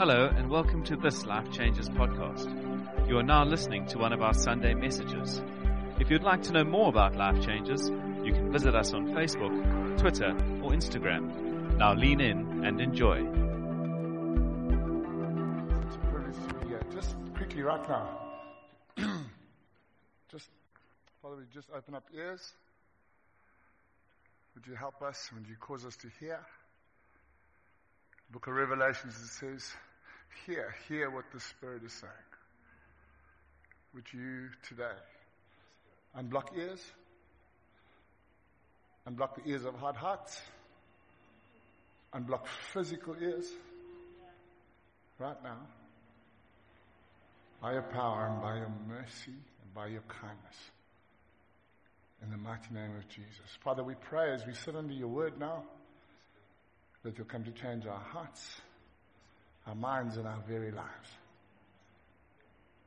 Hello, and welcome to this Life Changes podcast. You are now listening to one of our Sunday messages. If you'd like to know more about Life Changes, you can visit us on Facebook, Twitter, or Instagram. Now lean in and enjoy. It's a privilege to be here. Just quickly, right now. just, Father, would you just open up ears? Would you help us? Would you cause us to hear? Book of Revelations, it says, Hear, hear what the Spirit is saying. Would you today unblock ears? Unblock the ears of hard hearts? Unblock physical ears? Right now. By your power and by your mercy and by your kindness. In the mighty name of Jesus. Father, we pray as we sit under your word now that you'll come to change our hearts, our minds, and our very lives.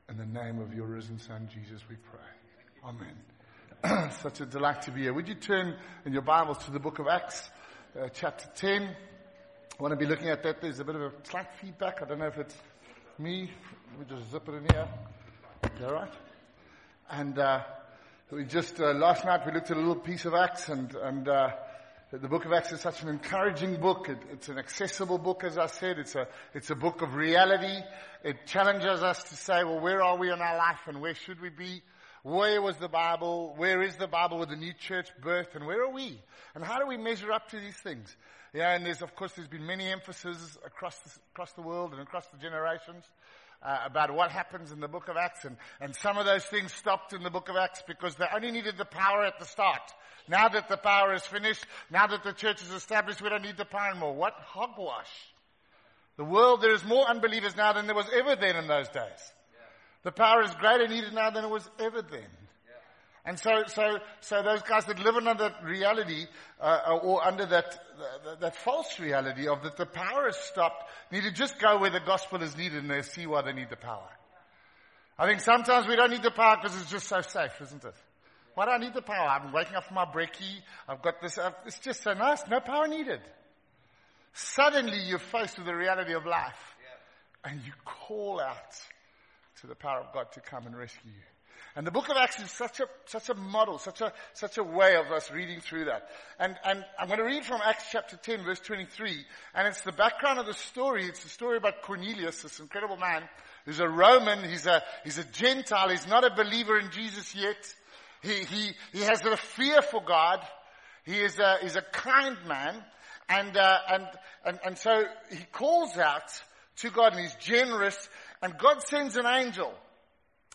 In the name of your risen Son, Jesus, we pray. Amen. Such a delight to be here. Would you turn in your Bibles to the book of Acts, uh, chapter 10? I want to be looking at that. There's a bit of a slight feedback. I don't know if it's me. Let me just zip it in here. Is all right? And uh, we just, uh, last night we looked at a little piece of Acts and, and uh, the book of Acts is such an encouraging book. It, it's an accessible book, as I said. It's a, it's a book of reality. It challenges us to say, well, where are we in our life and where should we be? Where was the Bible? Where is the Bible with the new church birth? And where are we? And how do we measure up to these things? Yeah, and there's, of course, there's been many emphases across the, across the world and across the generations. Uh, about what happens in the book of Acts. And, and some of those things stopped in the book of Acts because they only needed the power at the start. Now that the power is finished, now that the church is established, we don't need the power anymore. What hogwash. The world, there is more unbelievers now than there was ever then in those days. The power is greater needed now than it was ever then. And so, so, so those guys that live under that reality, uh, or under that, that, that false reality of that the power has stopped, need to just go where the gospel is needed and they see why they need the power. I think sometimes we don't need the power because it's just so safe, isn't it? Why do I need the power? I'm waking up from my brekkie. I've got this. I've, it's just so nice. No power needed. Suddenly you're faced with the reality of life and you call out to the power of God to come and rescue you. And the book of Acts is such a, such a model, such a, such a way of us reading through that. And, and I'm going to read from Acts chapter 10 verse 23. And it's the background of the story. It's the story about Cornelius, this incredible man who's a Roman. He's a, he's a Gentile. He's not a believer in Jesus yet. He, he, he has a fear for God. He is a, he's a kind man. And, uh, and, and, and so he calls out to God and he's generous and God sends an angel.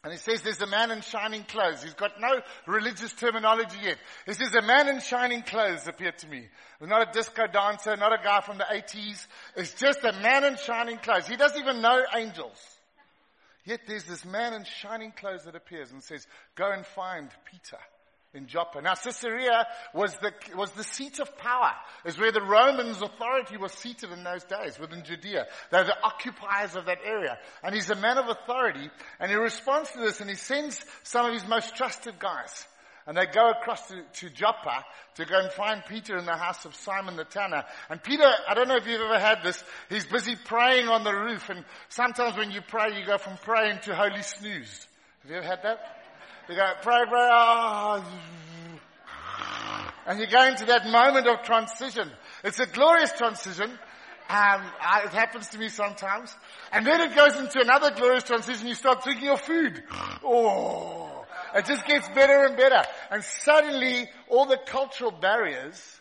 And he says there's a man in shining clothes. He's got no religious terminology yet. He says a man in shining clothes appeared to me. Not a disco dancer, not a guy from the 80s. It's just a man in shining clothes. He doesn't even know angels. Yet there's this man in shining clothes that appears and says, go and find Peter in Joppa. Now Caesarea was the, was the seat of power. Is where the Romans authority was seated in those days within Judea. They're the occupiers of that area. And he's a man of authority and he responds to this and he sends some of his most trusted guys. And they go across to, to Joppa to go and find Peter in the house of Simon the tanner. And Peter, I don't know if you've ever had this, he's busy praying on the roof. And sometimes when you pray, you go from praying to holy snooze. Have you ever had that? You go, pray, pray, oh. And you go into that moment of transition. It's a glorious transition. Um, I, it happens to me sometimes. And then it goes into another glorious transition. You start thinking of food. Oh. It just gets better and better. And suddenly all the cultural barriers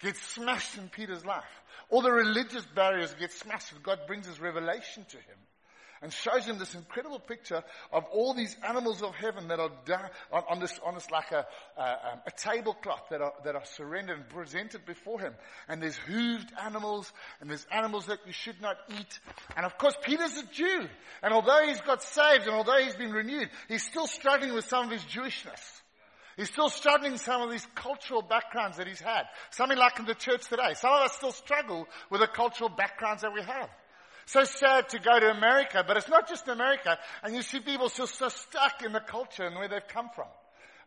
get smashed in Peter's life. All the religious barriers get smashed God brings his revelation to him and shows him this incredible picture of all these animals of heaven that are on, on this, on this like a, um, a tablecloth that are, that are surrendered and presented before him. And there's hooved animals and there's animals that you should not eat. And of course, Peter's a Jew. And although he's got saved and although he's been renewed, he's still struggling with some of his Jewishness. He's still struggling some of these cultural backgrounds that he's had. Something like in the church today. Some of us still struggle with the cultural backgrounds that we have. So sad to go to America, but it's not just America. And you see people still so stuck in the culture and where they've come from.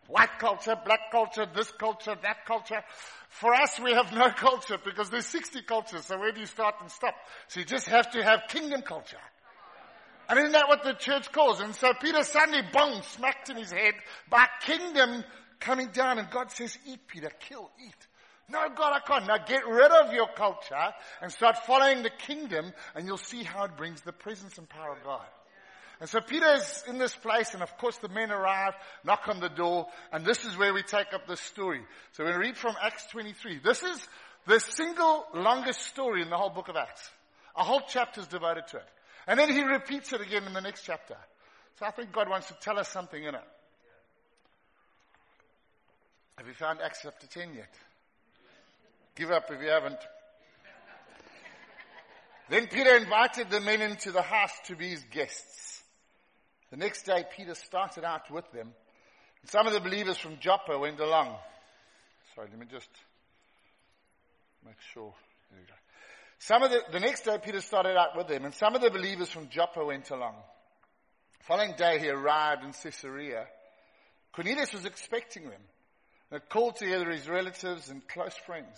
White culture, black culture, this culture, that culture. For us, we have no culture because there's 60 cultures. So where do you start and stop? So you just have to have kingdom culture. And isn't that what the church calls? And so Peter suddenly, boom, smacked in his head by kingdom coming down. And God says, eat, Peter, kill, eat. No, God, I can't. Now get rid of your culture and start following the kingdom and you'll see how it brings the presence and power of God. And so Peter is in this place and of course the men arrive, knock on the door, and this is where we take up this story. So we read from Acts 23. This is the single longest story in the whole book of Acts. A whole chapter is devoted to it. And then he repeats it again in the next chapter. So I think God wants to tell us something in it. Have you found Acts chapter 10 yet? Give up if you haven't. then Peter invited the men into the house to be his guests. The next day, Peter started out with them. And Some of the believers from Joppa went along. Sorry, let me just make sure. There we go. Some of the, the next day, Peter started out with them, and some of the believers from Joppa went along. The following day, he arrived in Caesarea. Cornelius was expecting them and called together his relatives and close friends.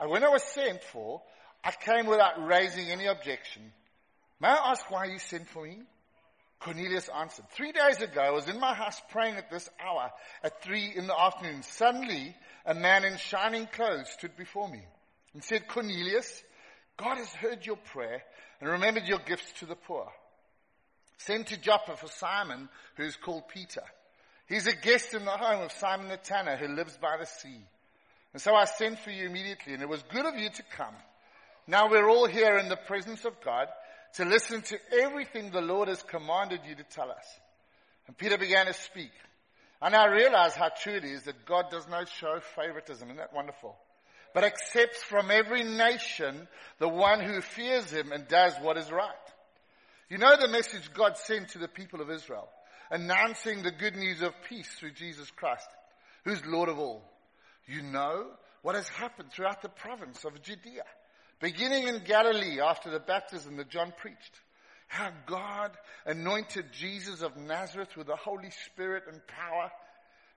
uh, when I was sent for, I came without raising any objection. May I ask why you sent for me? Cornelius answered, Three days ago I was in my house praying at this hour at three in the afternoon. Suddenly a man in shining clothes stood before me and said, Cornelius, God has heard your prayer and remembered your gifts to the poor. Send to Joppa for Simon, who is called Peter. He's a guest in the home of Simon the tanner who lives by the sea. And so I sent for you immediately and it was good of you to come. Now we're all here in the presence of God to listen to everything the Lord has commanded you to tell us. And Peter began to speak. And I realize how true it is that God does not show favoritism. Isn't that wonderful? but accepts from every nation the one who fears him and does what is right. You know the message God sent to the people of Israel, announcing the good news of peace through Jesus Christ, who's Lord of all. You know what has happened throughout the province of Judea, beginning in Galilee after the baptism that John preached. How God anointed Jesus of Nazareth with the Holy Spirit and power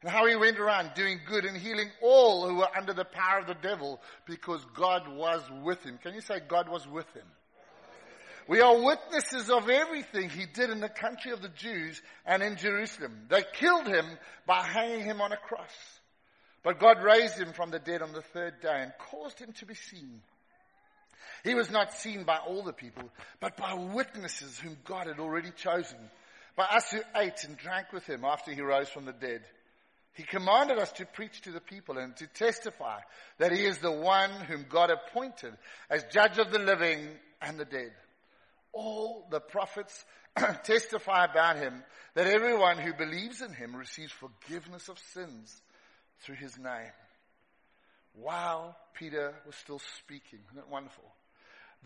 and how he went around doing good and healing all who were under the power of the devil because God was with him. Can you say God was with him? We are witnesses of everything he did in the country of the Jews and in Jerusalem. They killed him by hanging him on a cross. But God raised him from the dead on the third day and caused him to be seen. He was not seen by all the people, but by witnesses whom God had already chosen, by us who ate and drank with him after he rose from the dead. He commanded us to preach to the people and to testify that he is the one whom God appointed as judge of the living and the dead. All the prophets testify about him that everyone who believes in him receives forgiveness of sins through his name. While Peter was still speaking, isn't that wonderful?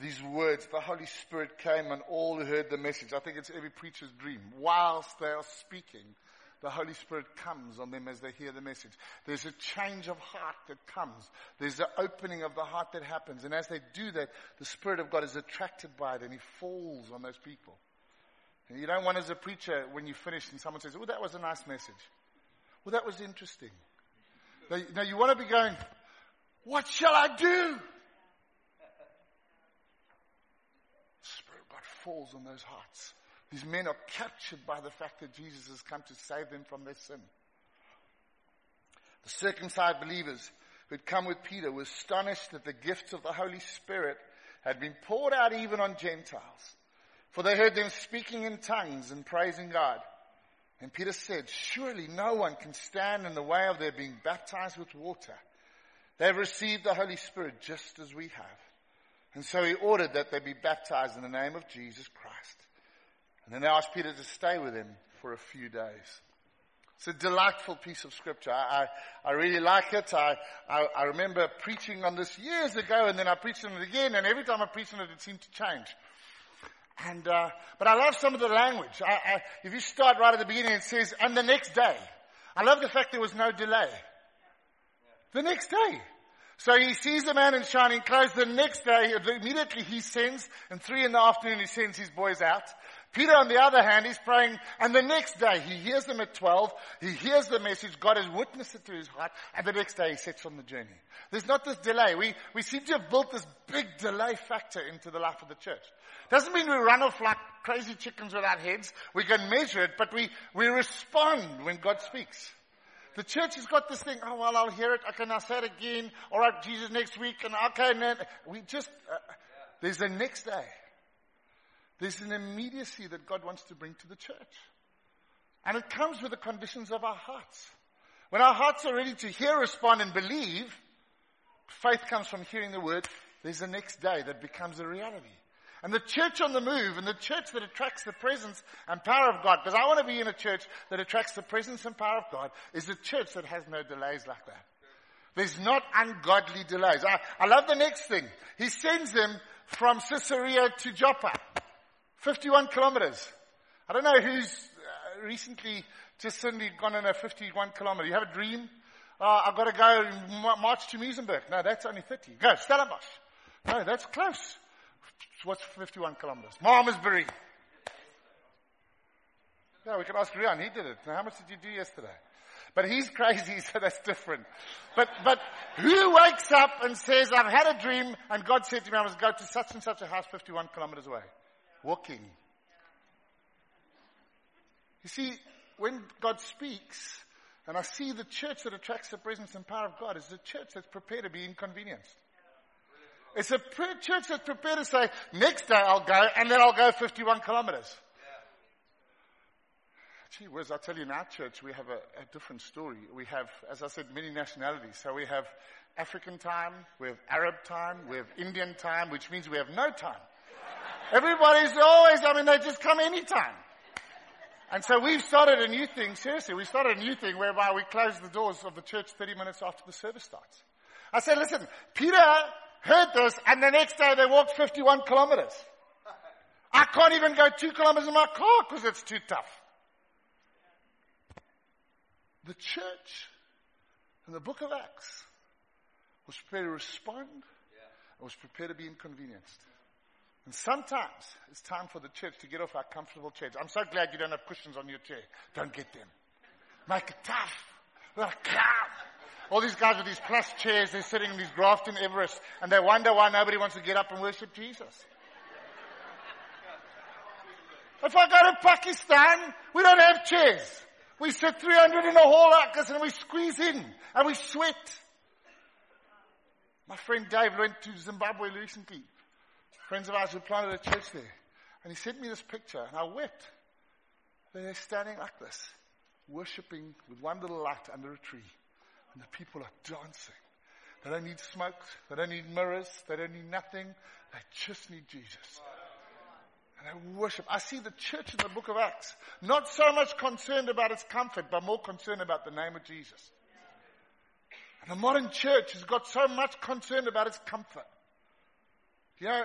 These words, the Holy Spirit came and all who heard the message. I think it's every preacher's dream. Whilst they are speaking, the Holy Spirit comes on them as they hear the message. There's a change of heart that comes. There's an opening of the heart that happens. And as they do that, the Spirit of God is attracted by it and He falls on those people. And you don't want as a preacher, when you finish and someone says, oh, that was a nice message. Well, that was interesting. Now, now you want to be going, what shall I do? Spirit of God falls on those hearts. These men are captured by the fact that Jesus has come to save them from their sin. The circumcised believers who had come with Peter were astonished that the gifts of the Holy Spirit had been poured out even on Gentiles. For they heard them speaking in tongues and praising God. And Peter said, surely no one can stand in the way of their being baptized with water. They have received the Holy Spirit just as we have. And so he ordered that they be baptized in the name of Jesus Christ. And then they asked Peter to stay with him for a few days. It's a delightful piece of scripture. I, I, I really like it. I, I, I, remember preaching on this years ago and then I preached on it again and every time I preached on it, it seemed to change. And, uh, but I love some of the language. I, if you start right at the beginning, it says, and the next day. I love the fact there was no delay. The next day. So he sees the man in shining clothes. The next day, immediately he sends, and three in the afternoon he sends his boys out. Peter, on the other hand, is praying, and the next day he hears them at 12, he hears the message, God has witnessed it to his heart, and the next day he sets on the journey. There's not this delay. We, we seem to have built this big delay factor into the life of the church. Doesn't mean we run off like crazy chickens without heads. We can measure it, but we, we respond when God speaks. The church has got this thing, oh well, I'll hear it, okay, now say it again, alright, Jesus next week, and okay, and then, we just, uh, there's the next day. There's an immediacy that God wants to bring to the church. And it comes with the conditions of our hearts. When our hearts are ready to hear, respond, and believe, faith comes from hearing the word. There's the next day that becomes a reality. And the church on the move and the church that attracts the presence and power of God, because I want to be in a church that attracts the presence and power of God, is a church that has no delays like that. There's not ungodly delays. I, I love the next thing. He sends them from Caesarea to Joppa. 51 kilometers. I don't know who's uh, recently just suddenly gone on a 51 kilometer. You have a dream? Uh, I've got to go march to Muizenberg. No, that's only 30. Go, Stellenbosch. No, that's close. What's 51 kilometers? Malmesbury. Yeah, we can ask Rian. He did it. Now, how much did you do yesterday? But he's crazy, so that's different. But, but who wakes up and says, I've had a dream and God said to me I must go to such and such a house 51 kilometers away? Walking. You see, when God speaks, and I see the church that attracts the presence and power of God is the church that's prepared to be inconvenienced. It's a church that's prepared to say, next day I'll go, and then I'll go 51 kilometers. Gee whiz, I tell you, in our church we have a, a, different story. We have, as I said, many nationalities. So we have African time, we have Arab time, we have Indian time, which means we have no time. Everybody's always, I mean, they just come anytime. And so we've started a new thing, seriously, we started a new thing whereby we close the doors of the church 30 minutes after the service starts. I said, listen, Peter heard this and the next day they walked 51 kilometers. I can't even go two kilometers in my car because it's too tough. The church in the book of Acts was prepared to respond and was prepared to be inconvenienced. And sometimes it's time for the church to get off our comfortable chairs. I'm so glad you don't have cushions on your chair. Don't get them. Make it tough. Like, come. All these guys with these plush chairs, they're sitting in these Grafton Everest, and they wonder why nobody wants to get up and worship Jesus. If I go to Pakistan, we don't have chairs. We sit 300 in a hall like this and we squeeze in and we sweat. My friend Dave went to Zimbabwe recently. Friends of ours who planted a church there. And he sent me this picture and I wept. They're standing like this, worshipping with one little light under a tree. And the people are dancing. They don't need smoke. They don't need mirrors. They don't need nothing. They just need Jesus. And they worship. I see the church in the book of Acts not so much concerned about its comfort, but more concerned about the name of Jesus. And the modern church has got so much concerned about its comfort. You know,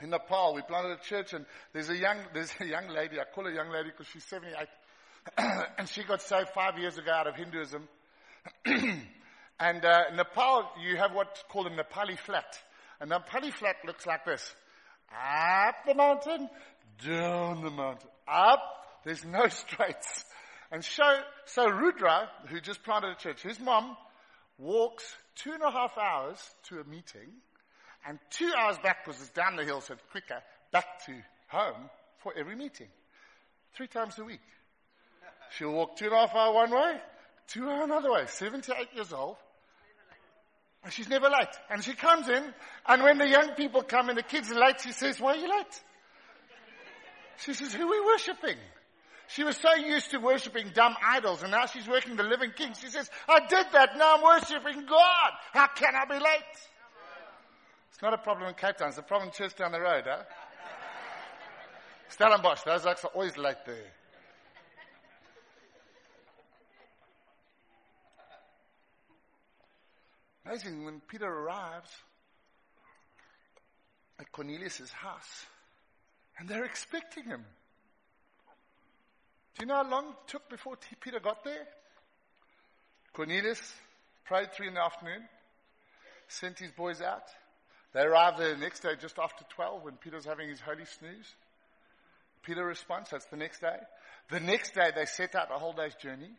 in Nepal, we planted a church and there's a young, there's a young lady, I call her young lady because she's 78, and she got saved five years ago out of Hinduism. and uh, Nepal, you have what's called a Nepali flat. And a Nepali flat looks like this. Up the mountain, down the mountain, up, there's no straights. And so, so Rudra, who just planted a church, his mom walks two and a half hours to a meeting and two hours back because it's down the hill so it's quicker, back to home for every meeting. Three times a week. She'll walk two and a half hour one way, two hour another way, 78 years old. And she's never late. And she comes in, and when the young people come and the kids are late, she says, why are you late? She says, who are we worshipping? She was so used to worshipping dumb idols, and now she's working the living king. She says, I did that, now I'm worshipping God. How can I be late? It's not a problem in Cape Town, it's a problem just down the road, huh? Stellenbosch, those oaks are always late there. Amazing, when Peter arrives at Cornelius' house, and they're expecting him. Do you know how long it took before Peter got there? Cornelius prayed three in the afternoon, sent his boys out. They arrived there the next day just after 12 when Peter's having his holy snooze. Peter responds, that's the next day. The next day they set out a whole day's journey.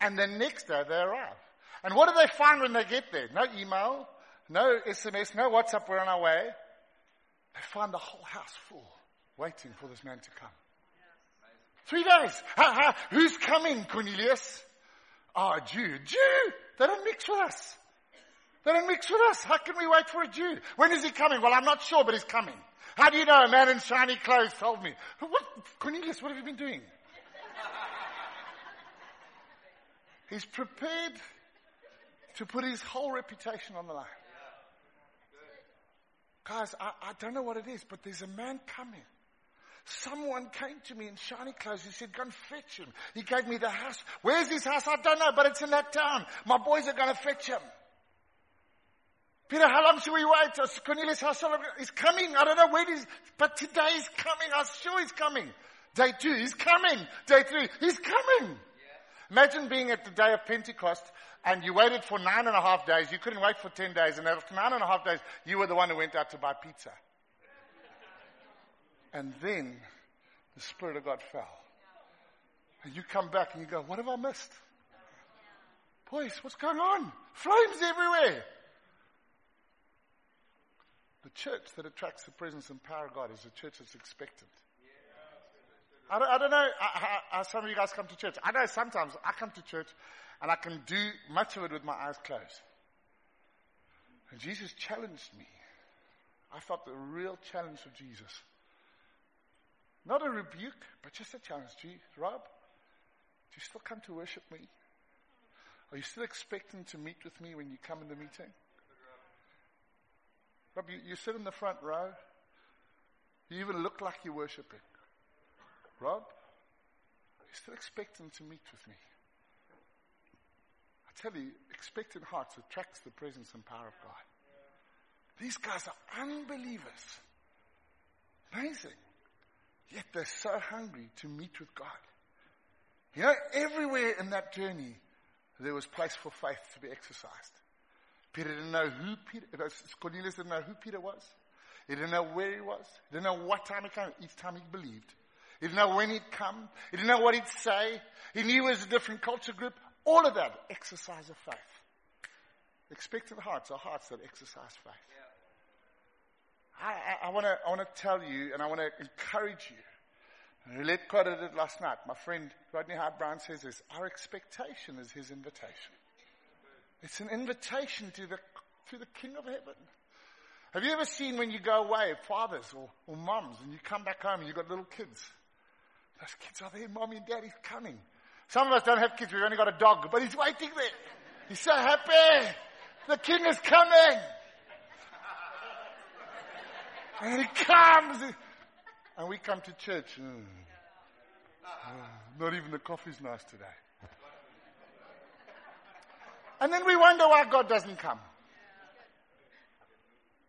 And the next day they arrive. And what do they find when they get there? No email, no SMS, no WhatsApp, we're on our way. They find the whole house full, waiting for this man to come. Three days. Ha, ha. Who's coming, Cornelius? Oh, a Jew. Jew! They don't mix with us. They don't mix with us. How can we wait for a Jew? When is he coming? Well, I'm not sure, but he's coming. How do you know? A man in shiny clothes told me. What? Cornelius, what have you been doing? He's prepared to put his whole reputation on the line. Guys, I, I don't know what it is, but there's a man coming. Someone came to me in shiny clothes. He said, go and fetch him. He gave me the house. Where's his house? I don't know, but it's in that town. My boys are going to fetch him. Peter, how long should we wait? Cornelius, how long? He's coming. I don't know when he's, but today he's coming. I'm sure he's coming. Day two, he's coming. Day three, he's coming. Imagine being at the day of Pentecost and you waited for nine and a half days. You couldn't wait for ten days. And after nine and a half days, you were the one who went out to buy pizza. And then the Spirit of God fell. And you come back and you go, what have I missed? Boys, what's going on? Flames everywhere. The church that attracts the presence and power of God is a church that's expectant. I don't, I don't know how some of you guys come to church. I know sometimes I come to church and I can do much of it with my eyes closed. And Jesus challenged me. I felt the real challenge of Jesus. Not a rebuke, but just a challenge. Gee, Rob, do you still come to worship me? Are you still expecting to meet with me when you come in the meeting? Rob, you, you sit in the front row. You even look like you're worshiping. Rob, are you still expecting to meet with me? Tell you, expectant hearts attracts the presence and power of God. These guys are unbelievers. Amazing. Yet they're so hungry to meet with God. You know, everywhere in that journey, there was place for faith to be exercised. Peter didn't know who Peter, Cornelius didn't know who Peter was. He didn't know where he was. He didn't know what time he came. Each time he believed. He didn't know when he'd come. He didn't know what he'd say. He knew it was a different culture group. All of that, exercise of faith. Expectant hearts are hearts that exercise faith. I, I, I want to tell you and I want to encourage you. Roulette quoted it last night. My friend Rodney Howard-Browne says this Our expectation is his invitation. It's an invitation to the, to the King of Heaven. Have you ever seen when you go away, fathers or, or moms, and you come back home and you've got little kids? Those kids are there, mommy and daddy's coming. Some of us don't have kids, we've only got a dog, but he's waiting there. He's so happy. The king is coming. And he comes. And we come to church. Mm. Oh, not even the coffee's nice today. And then we wonder why God doesn't come.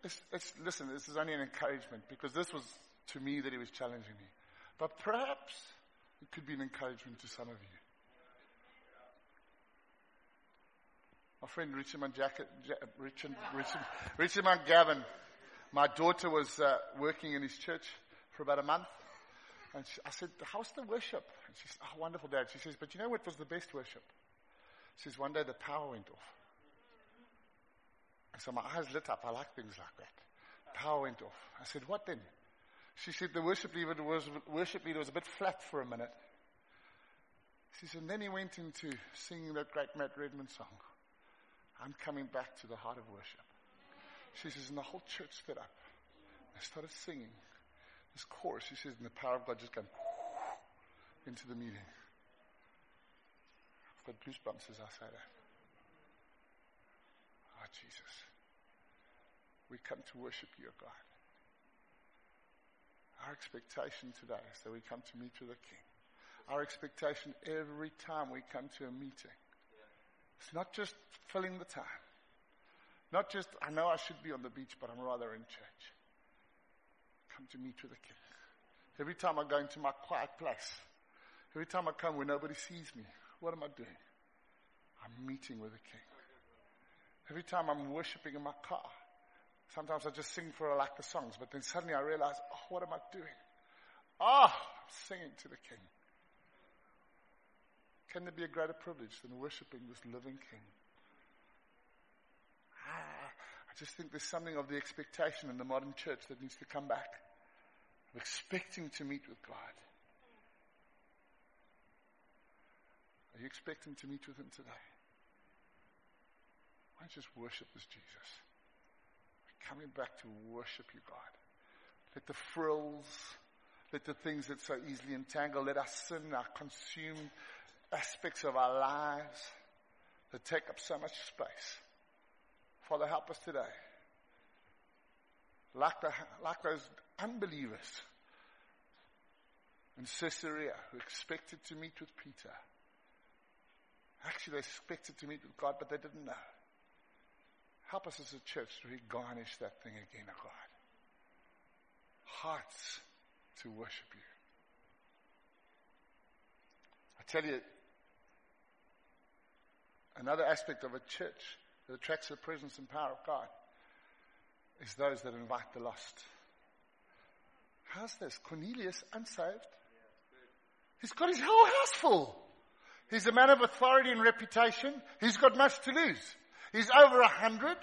It's, it's, listen, this is only an encouragement because this was to me that he was challenging me. But perhaps it could be an encouragement to some of you. My friend Jacket, Richard, Richard, Gavin, my daughter was uh, working in his church for about a month. And she, I said, how's the worship? And she said, oh, wonderful, Dad. She says, but you know what was the best worship? She says, one day the power went off. And so my eyes lit up. I like things like that. Power went off. I said, what then? She said the worship leader was, worship leader was a bit flat for a minute. She said, and then he went into singing that great Matt Redman song. I'm coming back to the heart of worship. She says, and the whole church stood up. They started singing this chorus. She says, and the power of God just came into the meeting. I've got goosebumps as I say that. Ah, oh, Jesus. We come to worship you, God. Our expectation today is that we come to meet with the King. Our expectation every time we come to a meeting. It's not just filling the time, Not just, I know I should be on the beach, but I'm rather in church. Come to meet with the King. Every time I go into my quiet place, every time I come where nobody sees me, what am I doing? I'm meeting with the King. Every time I'm worshiping in my car, sometimes I just sing for like the songs, but then suddenly I realize, oh, what am I doing? Ah, oh, I'm singing to the King. Can there be a greater privilege than worshiping this living King? Ah, I just think there's something of the expectation in the modern church that needs to come back. Of expecting to meet with God. Are you expecting to meet with Him today? Why don't you just worship this Jesus? We're coming back to worship you, God. Let the frills, let the things that so easily entangle, let our sin, our consumed aspects of our lives that take up so much space. Father, help us today. Like, the, like those unbelievers in Caesarea who expected to meet with Peter. Actually, they expected to meet with God, but they didn't know. Help us as a church to regarnish that thing again, oh God. Hearts to worship you. I tell you, another aspect of a church that attracts the presence and power of God is those that invite the lost. How's this? Cornelius, unsaved. He's got his whole house full. He's a man of authority and reputation. He's got much to lose. He's over a hundred.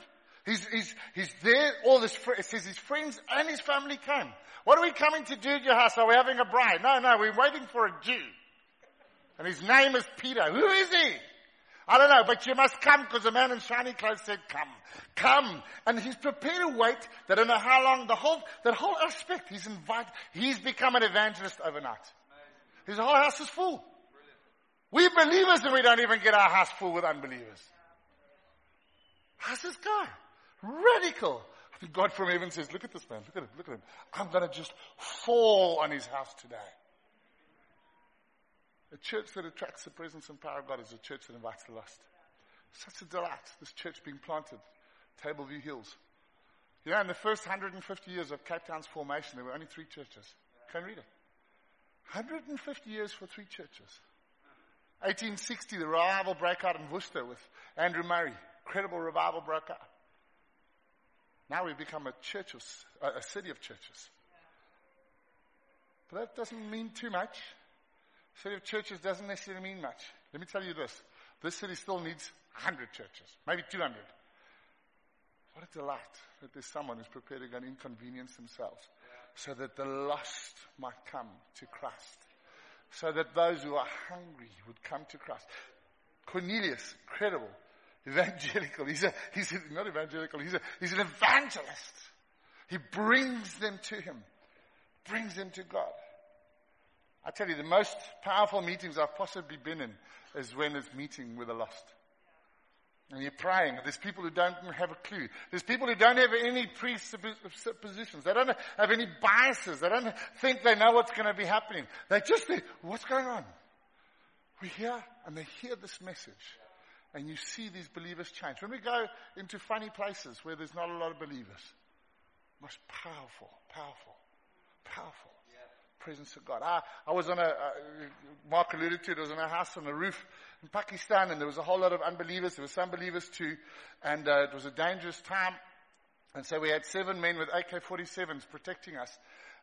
He's, he's, he's there. All this, it says his friends and his family came. What are we coming to do at your house? Are we having a bride? No, no, we're waiting for a Jew. And his name is Peter. Who is he? I don't know, but you must come because the man in shiny clothes said, come, come. And he's prepared to wait. They don't know how long, the whole, that whole aspect, he's invited, he's become an evangelist overnight. His whole house is full. We believers and we don't even get our house full with unbelievers. How's this guy? Radical. God from heaven says, look at this man, look at him, look at him. I'm gonna just fall on his house today. A church that attracts the presence and power of God is a church that invites the lost. Such a delight, this church being planted, Tableview Hills. You know, in the first 150 years of Cape Town's formation, there were only three churches. Can you read it? 150 years for three churches. 1860, the revival broke out in Worcester with Andrew Murray. Incredible revival broke out. Now we've become a church of, a city of churches. But that doesn't mean too much. City of churches doesn't necessarily mean much. Let me tell you this. This city still needs 100 churches, maybe 200. What a delight that there's someone who's prepared to go and inconvenience themselves so that the lost might come to Christ. So that those who are hungry would come to Christ. Cornelius, incredible, evangelical. He's a, he's a, not evangelical, he's a, he's an evangelist. He brings them to him, brings them to God. I tell you, the most powerful meetings I've possibly been in is when it's meeting with the lost. And you're praying. There's people who don't have a clue. There's people who don't have any presuppositions. They don't have any biases. They don't think they know what's going to be happening. They just think, what's going on? We hear, and they hear this message. And you see these believers change. When we go into funny places where there's not a lot of believers, most powerful, powerful, powerful presence of God. I, I was on a, uh, Mark alluded to it, I was on a house on the roof in Pakistan and there was a whole lot of unbelievers. There were some believers too. And uh, it was a dangerous time. And so we had seven men with AK-47s protecting us.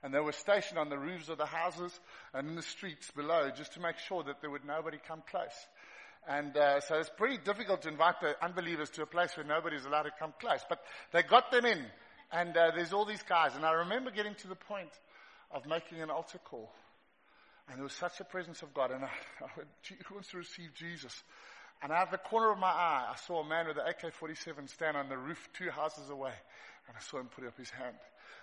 And they were stationed on the roofs of the houses and in the streets below just to make sure that there would nobody come close. And uh, so it's pretty difficult to invite the unbelievers to a place where nobody's allowed to come close. But they got them in. And uh, there's all these guys. And I remember getting to the point of making an altar call. And there was such a presence of God. And I, I went, who wants to receive Jesus? And out of the corner of my eye, I saw a man with an AK-47 stand on the roof two houses away. And I saw him put up his hand.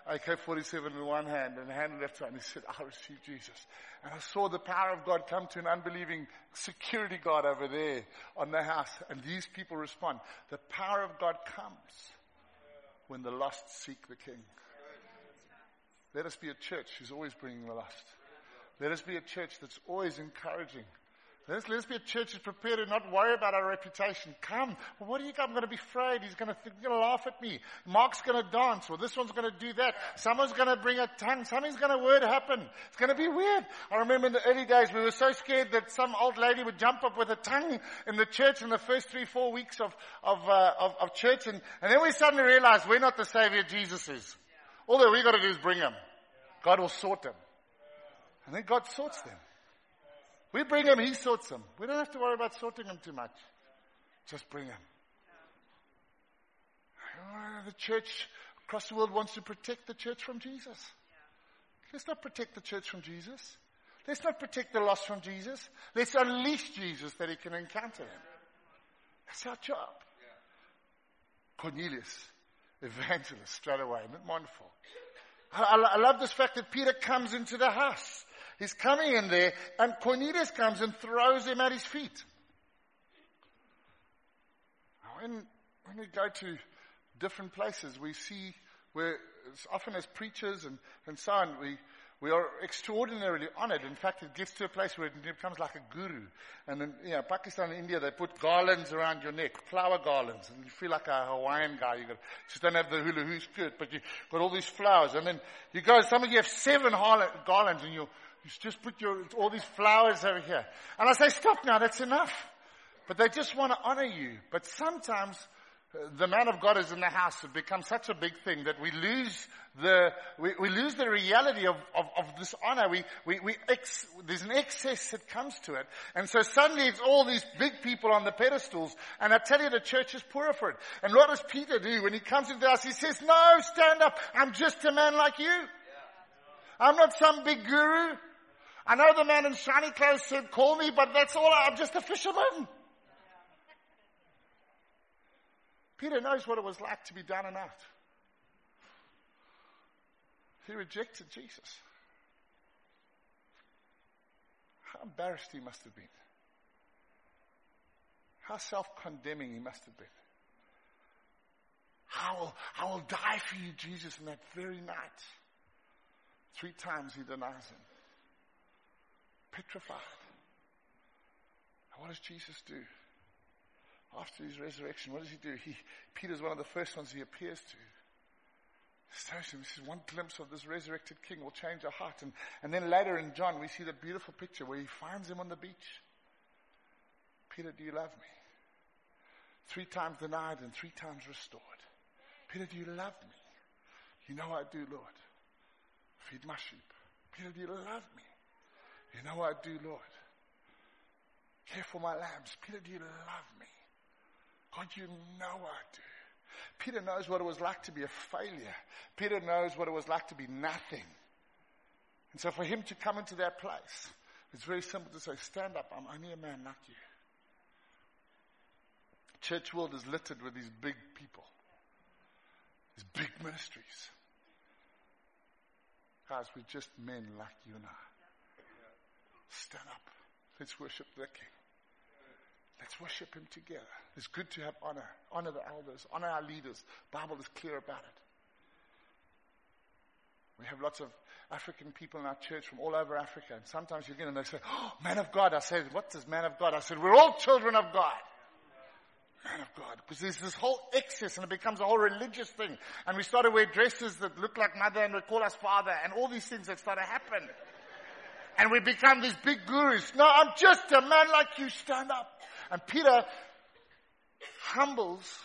AK-47 in one hand and hand left side. And he said, I receive Jesus. And I saw the power of God come to an unbelieving security guard over there on the house. And these people respond. The power of God comes when the lost seek the King. Let us be a church who's always bringing the lost. Let us be a church that's always encouraging Let's, let's be a church that's prepared to not worry about our reputation. Come. Well, what do you? I'm going to be afraid. He's going to, think, going to laugh at me. Mark's going to dance. Well, this one's going to do that. Someone's going to bring a tongue. Something's going to word happen. It's going to be weird. I remember in the early days we were so scared that some old lady would jump up with a tongue in the church in the first three, four weeks of, of, uh, of, of, church. And, and then we suddenly realized we're not the savior Jesus is. All that we got to do is bring him. God will sort them. And then God sorts them. We bring him, he sorts them. We don't have to worry about sorting them too much. Just bring him. Oh, uh, the church across the world wants to protect the church from Jesus. Let's not protect the church from Jesus. Let's not protect the lost from Jesus. Let's unleash Jesus that he can encounter him. That's our job. Cornelius, evangelist, straight away. Isn't it wonderful? I, I, I love this fact that Peter comes into the house. He's coming in there, and Cornelius comes and throws him at his feet. When, when we go to different places, we see where often as preachers and, and so on, we, we are extraordinarily honored. In fact, it gets to a place where it becomes like a guru. And in you know, Pakistan and India, they put garlands around your neck, flower garlands, and you feel like a Hawaiian guy. You got, just don't have the hula hoo skirt, but you got all these flowers. And then you go, some of you have seven garlands, and you you just put your, all these flowers over here. And I say, stop now, that's enough. But they just want to honor you. But sometimes the man of God is in the house. It becomes such a big thing that we lose the, we, we lose the reality of, of, of this honor. We, we, we ex, there's an excess that comes to it. And so suddenly it's all these big people on the pedestals. And I tell you, the church is poorer for it. And what does Peter do when he comes into house? He says, no, stand up. I'm just a man like you. I'm not some big guru. I know the man in shiny clothes said, call me, but that's all. I'm just a fisherman. Peter knows what it was like to be down and out. He rejected Jesus. How embarrassed he must have been. How self-condemning he must have been. I will, I will die for you, Jesus, in that very night. Three times he denies him petrified. And what does Jesus do? After his resurrection, what does he do? He, Peter's one of the first ones he appears to. This is one glimpse of this resurrected king will change our heart. And, and then later in John, we see the beautiful picture where he finds him on the beach. Peter, do you love me? Three times denied and three times restored. Peter, do you love me? You know I do, Lord. Feed my sheep. Peter, do you love me? You know I do, Lord? Care for my lambs. Peter, do you love me? God, you know I do. Peter knows what it was like to be a failure. Peter knows what it was like to be nothing. And so for him to come into that place, it's very simple to say, stand up. I'm only a man like you. Church world is littered with these big people. These big ministries. Guys, we're just men like you and I. Stand up. Let's worship the King. Let's worship Him together. It's good to have honor. Honor the elders. Honor our leaders. The Bible is clear about it. We have lots of African people in our church from all over Africa. And sometimes you get them and they say, oh, man of God. I said, what is man of God? I said, we're all children of God. Man of God. Because there's this whole excess and it becomes a whole religious thing. And we start to wear dresses that look like mother and we call us father and all these things that start to happen and we become these big gurus. No, I'm just a man like you. Stand up. And Peter humbles.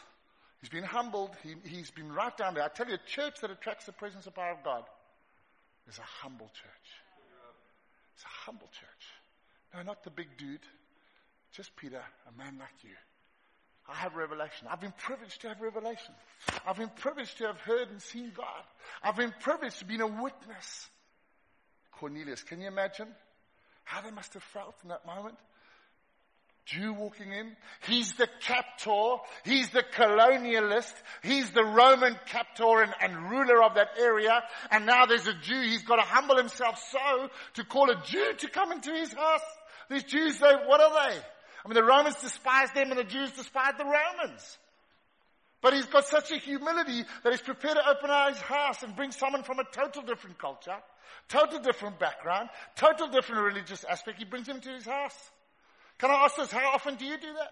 He's been humbled. He, he's been right down there. I tell you, a church that attracts the presence and power of God is a humble church. It's a humble church. No, not the big dude. Just Peter, a man like you. I have revelation. I've been privileged to have revelation. I've been privileged to have heard and seen God. I've been privileged to be a witness. Cornelius. Can you imagine how they must have felt in that moment? Jew walking in. He's the captor. He's the colonialist. He's the Roman captor and, and, ruler of that area. And now there's a Jew. He's got to humble himself so to call a Jew to come into his house. These Jews, they, what are they? I mean, the Romans despise them and the Jews despise the Romans. But he's got such a humility that he's prepared to open his house and bring someone from a total different culture Total different background, total different religious aspect. He brings him to his house. Can I ask this? How often do you do that?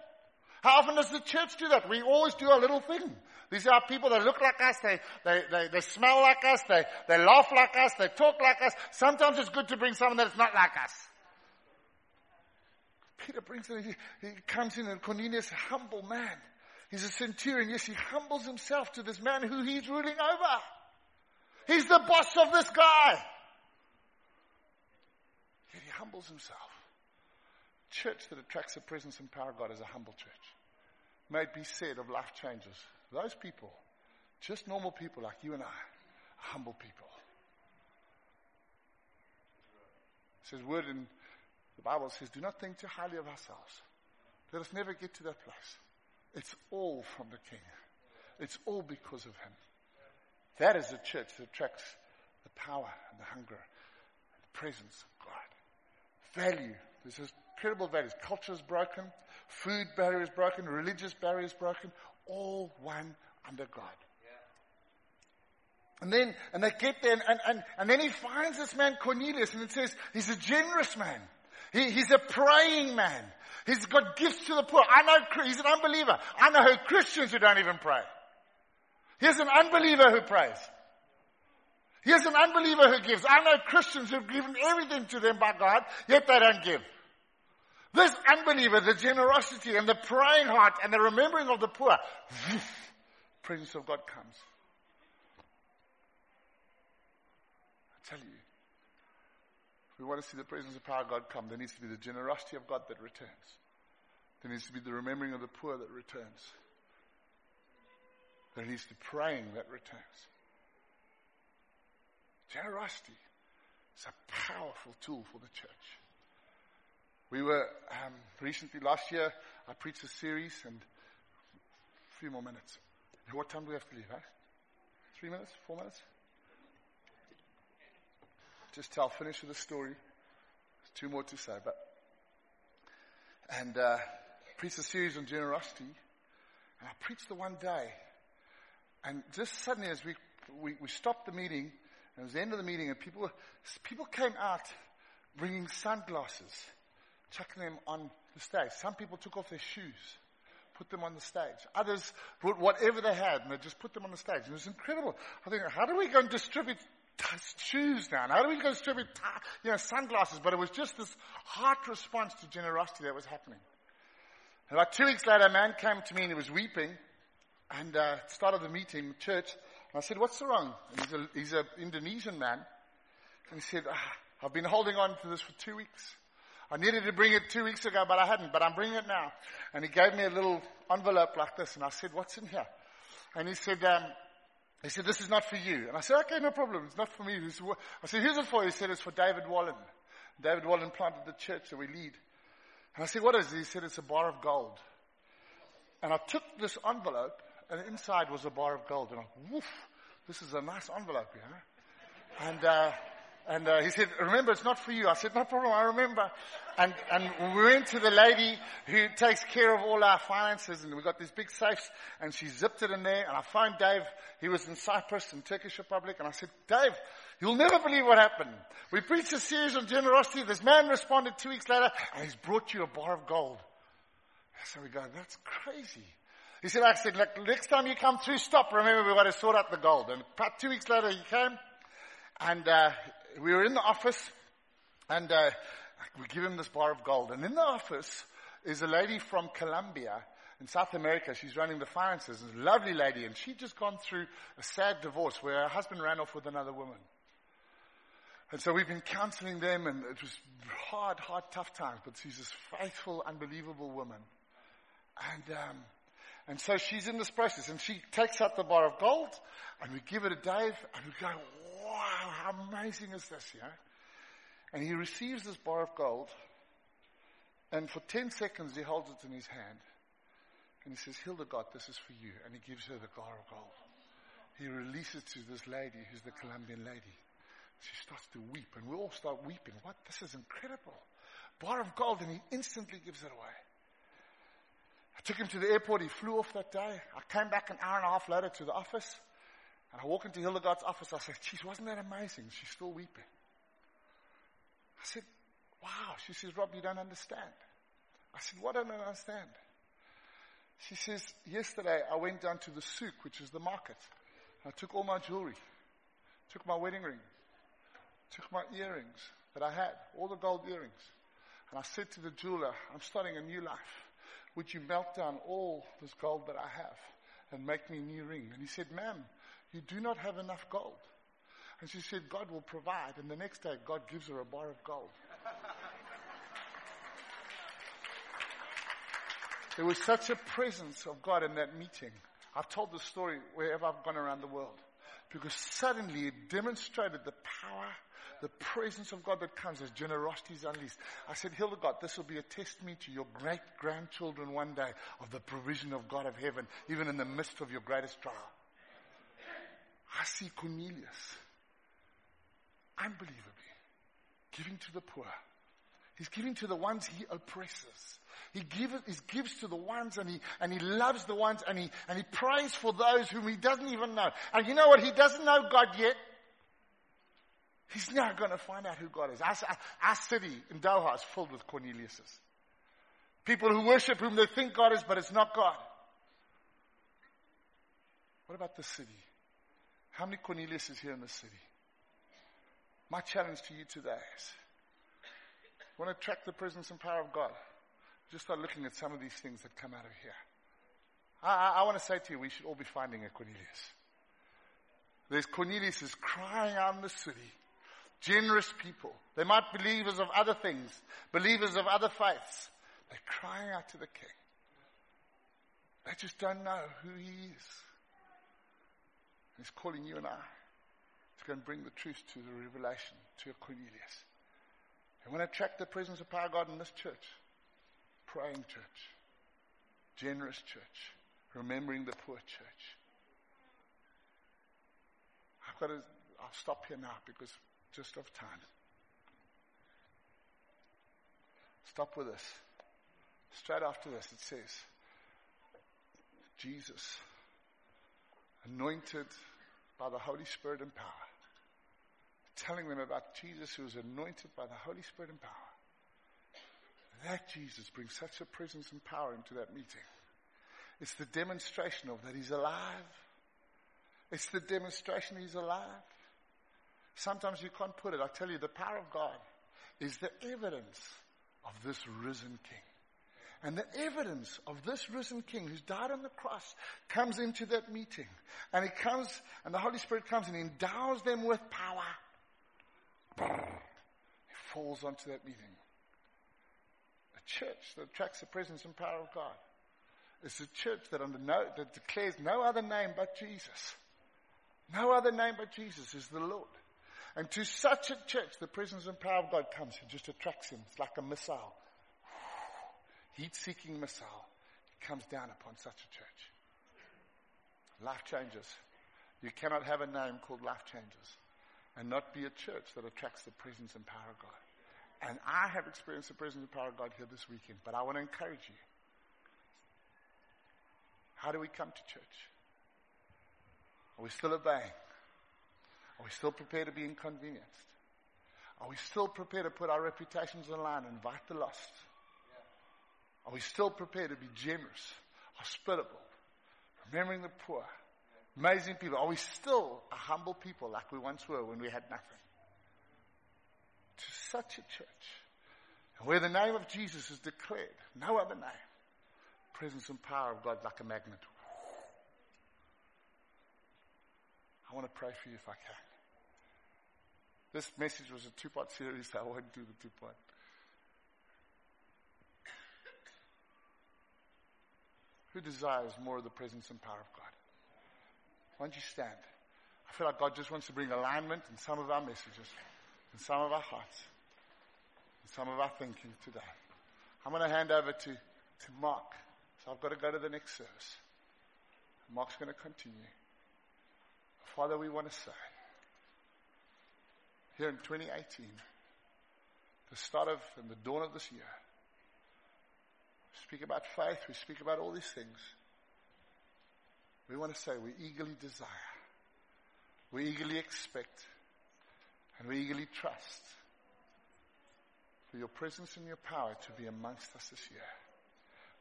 How often does the church do that? We always do a little thing. These are people that look like us, they, they, they, they smell like us, they, they laugh like us, they talk like us. Sometimes it's good to bring someone that's not like us. Peter brings in, he, he comes in and Cornelius, a humble man. He's a centurion. Yes, he humbles himself to this man who he's ruling over. He's the boss of this guy. Yet he humbles himself. Church that attracts the presence and power of God is a humble church. May it be said of life changers. Those people, just normal people like you and I, humble people. It says word in the Bible says, do not think too highly of ourselves. Let us never get to that place. It's all from the King. It's all because of Him. That is a church that attracts the power and the hunger and the presence of God. Value. There's incredible values. Culture is broken. Food barrier is broken. Religious barrier is broken. All one under God. And then, and they get there, and, and, and then he finds this man Cornelius, and it says he's a generous man. He, he's a praying man. He's got gifts to the poor. I know he's an unbeliever. I know Christians who don't even pray. Here's an unbeliever who prays. Here's an unbeliever who gives. I know Christians who've given everything to them by God, yet they don't give. This unbeliever, the generosity and the praying heart and the remembering of the poor, presence of God comes. I tell you, if we want to see the presence of power of God come, there needs to be the generosity of God that returns. There needs to be the remembering of the poor that returns. There needs to be praying that returns. Generosity is a powerful tool for the church. We were um, recently last year. I preached a series, and a few more minutes. What time do we have to leave? Huh? Three minutes? Four minutes? Just I'll finish with the story. There's two more to say, but and uh, preached a series on generosity, and I preached the one day, and just suddenly, as we, we, we stopped the meeting, it was the end of the meeting, and people, people came out bringing sunglasses, chucking them on the stage. Some people took off their shoes, put them on the stage. Others brought whatever they had, and they just put them on the stage. It was incredible. I think, how do we go and distribute shoes now? How do we go and distribute, you know, sunglasses? But it was just this heart response to generosity that was happening. And about two weeks later, a man came to me and he was weeping and uh, started the meeting, church. I said, what's wrong? And he's an Indonesian man. And he said, ah, I've been holding on to this for two weeks. I needed to bring it two weeks ago, but I hadn't, but I'm bringing it now. And he gave me a little envelope like this, and I said, what's in here? And he said, um, he said, this is not for you. And I said, okay, no problem. It's not for me. I said, here's it for. He said, it's for David Wallen. David Wallen planted the church that we lead. And I said, what is it? He said, it's a bar of gold. And I took this envelope and inside was a bar of gold. And I, woof, this is a nice envelope, you know. And, uh, and uh, he said, remember, it's not for you. I said, no problem, I remember. And, and we went to the lady who takes care of all our finances, and we got these big safes, and she zipped it in there, and I phoned Dave. He was in Cyprus, in Turkish Republic, and I said, Dave, you'll never believe what happened. We preached a series on generosity. This man responded two weeks later, and he's brought you a bar of gold. So we go, that's crazy. He said, I said, look, next time you come through, stop. Remember, we've got to sort out the gold. And about two weeks later, he came, and uh, we were in the office, and uh, we give him this bar of gold. And in the office is a lady from Colombia in South America. She's running the finances. a lovely lady, and she'd just gone through a sad divorce where her husband ran off with another woman. And so we've been counseling them, and it was hard, hard, tough times. But she's this faithful, unbelievable woman. And um, and so she's in this process and she takes out the bar of gold and we give it to Dave and we go, wow, how amazing is this, know? And he receives this bar of gold and for 10 seconds he holds it in his hand and he says, Hildegard, this is for you. And he gives her the bar of gold. He releases to this lady who's the Colombian lady. She starts to weep and we all start weeping. What? This is incredible. Bar of gold and he instantly gives it away. I took him to the airport. He flew off that day. I came back an hour and a half later to the office. And I walk into Hildegard's office. I said, geez, wasn't that amazing? She's still weeping. I said, wow. She says, Rob, you don't understand. I said, what don't I understand. She says, yesterday I went down to the souk, which is the market. I took all my jewelry, took my wedding ring, took my earrings that I had, all the gold earrings. And I said to the jeweler, I'm starting a new life. Would you melt down all this gold that I have and make me a new ring? And he said, ma'am, you do not have enough gold. And she said, God will provide. And the next day, God gives her a bar of gold. there was such a presence of God in that meeting. I've told the story wherever I've gone around the world. Because suddenly it demonstrated the power, the presence of God that comes as generosity is unleashed. I said, Hildegard, this will be a testimony to your great grandchildren one day of the provision of God of heaven, even in the midst of your greatest trial. I see Cornelius, unbelievably, giving to the poor. He's giving to the ones he oppresses. He gives, he gives to the ones and he, and he loves the ones and he, and he prays for those whom he doesn't even know. And you know what? He doesn't know God yet. He's now going to find out who God is. Our, our city in Doha is filled with Corneliuses. People who worship whom they think God is, but it's not God. What about the city? How many Cornelius is here in the city? My challenge to you today is, want to track the presence and power of God? Just start looking at some of these things that come out of here. I, I, I want to say to you, we should all be finding a Cornelius. There's Cornelius is crying out in the city. Generous people. They might be believers of other things, believers of other faiths. They're crying out to the king. They just don't know who he is. He's calling you and I to go and bring the truth to the revelation to a Cornelius. And want to attract the presence of power God in this church. Praying church. Generous church. Remembering the poor church. I've got to, I'll stop here now because just of time. Stop with this. Straight after this, it says, Jesus anointed by the Holy Spirit and power. Telling them about Jesus who was anointed by the Holy Spirit and power. That Jesus brings such a presence and power into that meeting. It's the demonstration of that he's alive. It's the demonstration he's alive. Sometimes you can't put it. I tell you, the power of God is the evidence of this risen King. And the evidence of this risen King who's died on the cross comes into that meeting. And he comes, and the Holy Spirit comes and endows them with power. He falls onto that meeting. A church that attracts the presence and power of God. It's a church that, under no, that declares no other name but Jesus. No other name but Jesus is the Lord. And to such a church, the presence and power of God comes and just attracts him. It's like a missile heat seeking missile It comes down upon such a church. Life changes. You cannot have a name called Life Changes and not be a church that attracts the presence and power of God. And I have experienced the presence and power of God here this weekend, but I want to encourage you. How do we come to church? Are we still obeying? Are we still prepared to be inconvenienced? Are we still prepared to put our reputations on line and invite the lost? Are we still prepared to be generous, hospitable, remembering the poor, amazing people? Are we still a humble people like we once were when we had nothing? To such a church, where the name of Jesus is declared, no other name, presence and power of God like a magnet. I want to pray for you if I can. This message was a two part series, so I won't do the two part. Who desires more of the presence and power of God? Why don't you stand? I feel like God just wants to bring alignment in some of our messages, in some of our hearts, in some of our thinking today. I'm going to hand over to, to Mark. So I've got to go to the next service. Mark's going to continue. Father, we want to say, here in 2018, the start of and the dawn of this year, we speak about faith, we speak about all these things. We want to say we eagerly desire, we eagerly expect, and we eagerly trust for your presence and your power to be amongst us this year.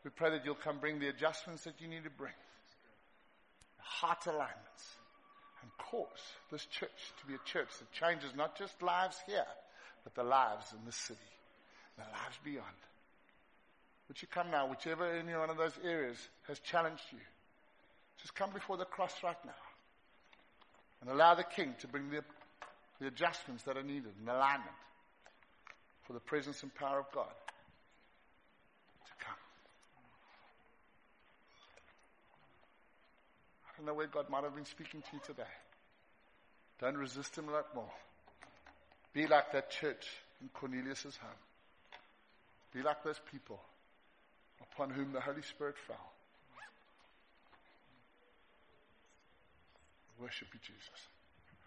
We pray that you'll come bring the adjustments that you need to bring, heart alignments, and cause this church to be a church that changes not just lives here, but the lives in this city, the lives beyond. Would you come now, whichever any one of those areas has challenged you, just come before the cross right now and allow the King to bring the, the adjustments that are needed in alignment for the presence and power of God to come. I don't know where God might have been speaking to you today. Don't resist Him lot more. Be like that church in Cornelius' home. Be like those people upon whom the Holy Spirit fell. Worship you, Jesus.